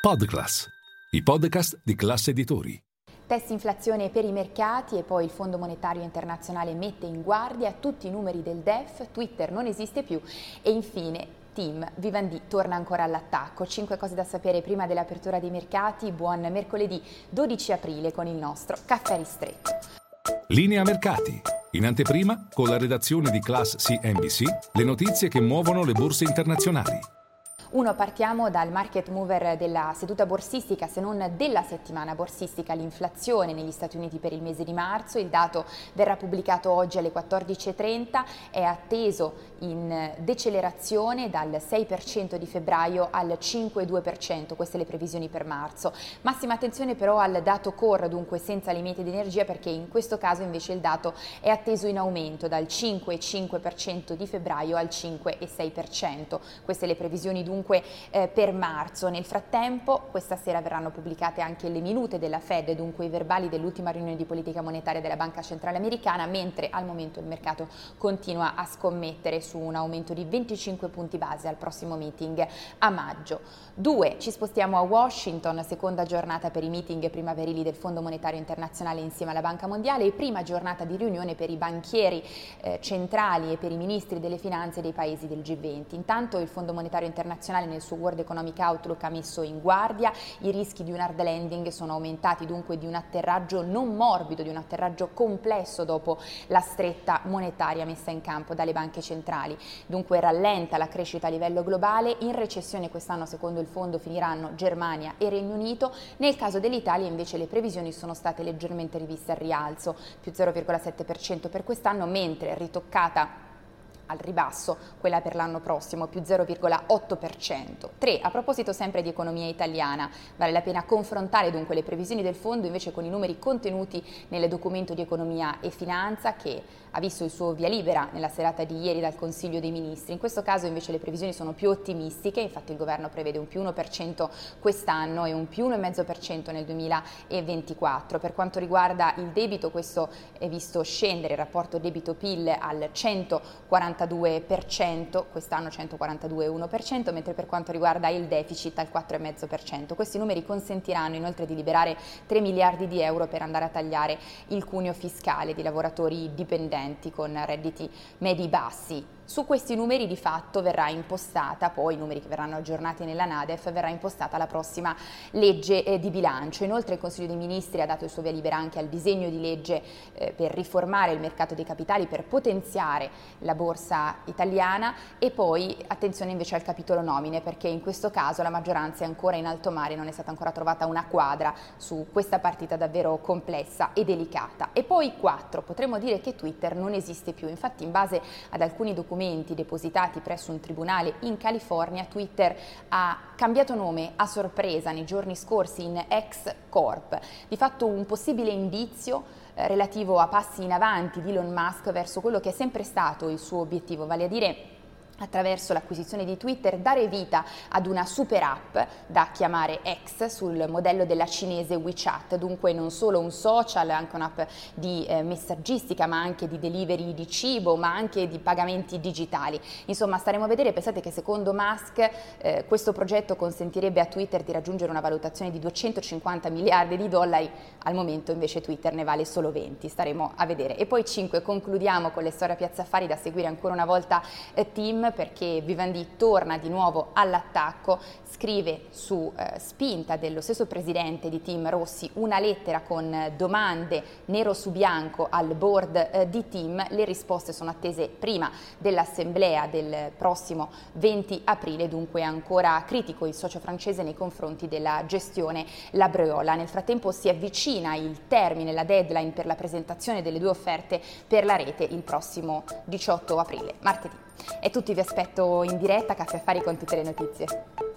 Podclass, i podcast di classe editori. Test inflazione per i mercati e poi il Fondo Monetario Internazionale mette in guardia tutti i numeri del DEF, Twitter non esiste più e infine Team Vivendi torna ancora all'attacco. Cinque cose da sapere prima dell'apertura dei mercati. Buon mercoledì 12 aprile con il nostro caffè ristretto. Linea mercati. In anteprima, con la redazione di Class CNBC, le notizie che muovono le borse internazionali. Uno, partiamo dal market mover della seduta borsistica, se non della settimana borsistica, l'inflazione negli Stati Uniti per il mese di marzo. Il dato verrà pubblicato oggi alle 14.30, è atteso in decelerazione dal 6% di febbraio al 5,2%, queste le previsioni per marzo. Massima attenzione però al dato core, dunque senza limiti di energia, perché in questo caso invece il dato è atteso in aumento dal 5,5% di febbraio al 5,6%. Queste le previsioni dunque dunque eh, per marzo. Nel frattempo questa sera verranno pubblicate anche le minute della Fed, dunque i verbali dell'ultima riunione di politica monetaria della Banca Centrale Americana, mentre al momento il mercato continua a scommettere su un aumento di 25 punti base al prossimo meeting a maggio. Due, ci spostiamo a Washington, seconda giornata per i meeting primaverili del Fondo Monetario Internazionale insieme alla Banca Mondiale e prima giornata di riunione per i banchieri eh, centrali e per i ministri delle finanze dei paesi del G20. Intanto il Fondo Monetario Internazionale internazionale nel suo World Economic Outlook ha messo in guardia, i rischi di un hard landing sono aumentati, dunque di un atterraggio non morbido, di un atterraggio complesso dopo la stretta monetaria messa in campo dalle banche centrali. Dunque rallenta la crescita a livello globale, in recessione quest'anno secondo il fondo finiranno Germania e Regno Unito, nel caso dell'Italia invece le previsioni sono state leggermente riviste al rialzo, più 0,7% per quest'anno, mentre ritoccata al ribasso, quella per l'anno prossimo più 0,8%. 3. A proposito sempre di economia italiana, vale la pena confrontare dunque le previsioni del fondo invece con i numeri contenuti nel documento di economia e finanza che ha visto il suo via libera nella serata di ieri dal Consiglio dei Ministri. In questo caso invece le previsioni sono più ottimistiche, infatti il governo prevede un più 1% quest'anno e un più 1,5% nel 2024. Per quanto riguarda il debito, questo è visto scendere il rapporto debito-PIL al 140 142%, quest'anno 142,1%, mentre per quanto riguarda il deficit al 4,5%. Questi numeri consentiranno inoltre di liberare 3 miliardi di euro per andare a tagliare il cuneo fiscale di lavoratori dipendenti con redditi medi bassi. Su questi numeri di fatto verrà impostata, poi i numeri che verranno aggiornati nella NADEF, verrà impostata la prossima legge eh, di bilancio. Inoltre il Consiglio dei Ministri ha dato il suo via libera anche al disegno di legge eh, per riformare il mercato dei capitali, per potenziare la borsa italiana e poi attenzione invece al capitolo nomine perché in questo caso la maggioranza è ancora in alto mare, non è stata ancora trovata una quadra su questa partita davvero complessa e delicata. E poi quattro, potremmo dire che Twitter non esiste più, infatti in base ad alcuni documenti documenti depositati presso un tribunale in California, Twitter ha cambiato nome a sorpresa nei giorni scorsi in X Corp, di fatto un possibile indizio eh, relativo a passi in avanti di Elon Musk verso quello che è sempre stato il suo obiettivo, vale a dire attraverso l'acquisizione di Twitter dare vita ad una super app da chiamare X sul modello della cinese WeChat, dunque non solo un social, anche un'app di eh, messaggistica, ma anche di delivery di cibo, ma anche di pagamenti digitali. Insomma, staremo a vedere, pensate che secondo Musk eh, questo progetto consentirebbe a Twitter di raggiungere una valutazione di 250 miliardi di dollari, al momento invece Twitter ne vale solo 20, staremo a vedere. E poi 5, concludiamo con le storie a Piazza Affari da seguire ancora una volta eh, Team perché Vivendi torna di nuovo all'attacco, scrive su eh, spinta dello stesso presidente di Team Rossi una lettera con domande nero su bianco al board eh, di Team, le risposte sono attese prima dell'assemblea del prossimo 20 aprile, dunque ancora critico il socio francese nei confronti della gestione Labreola. Nel frattempo si avvicina il termine, la deadline per la presentazione delle due offerte per la rete il prossimo 18 aprile, martedì. E tutti vi aspetto in diretta a Caffè Affari con tutte le notizie.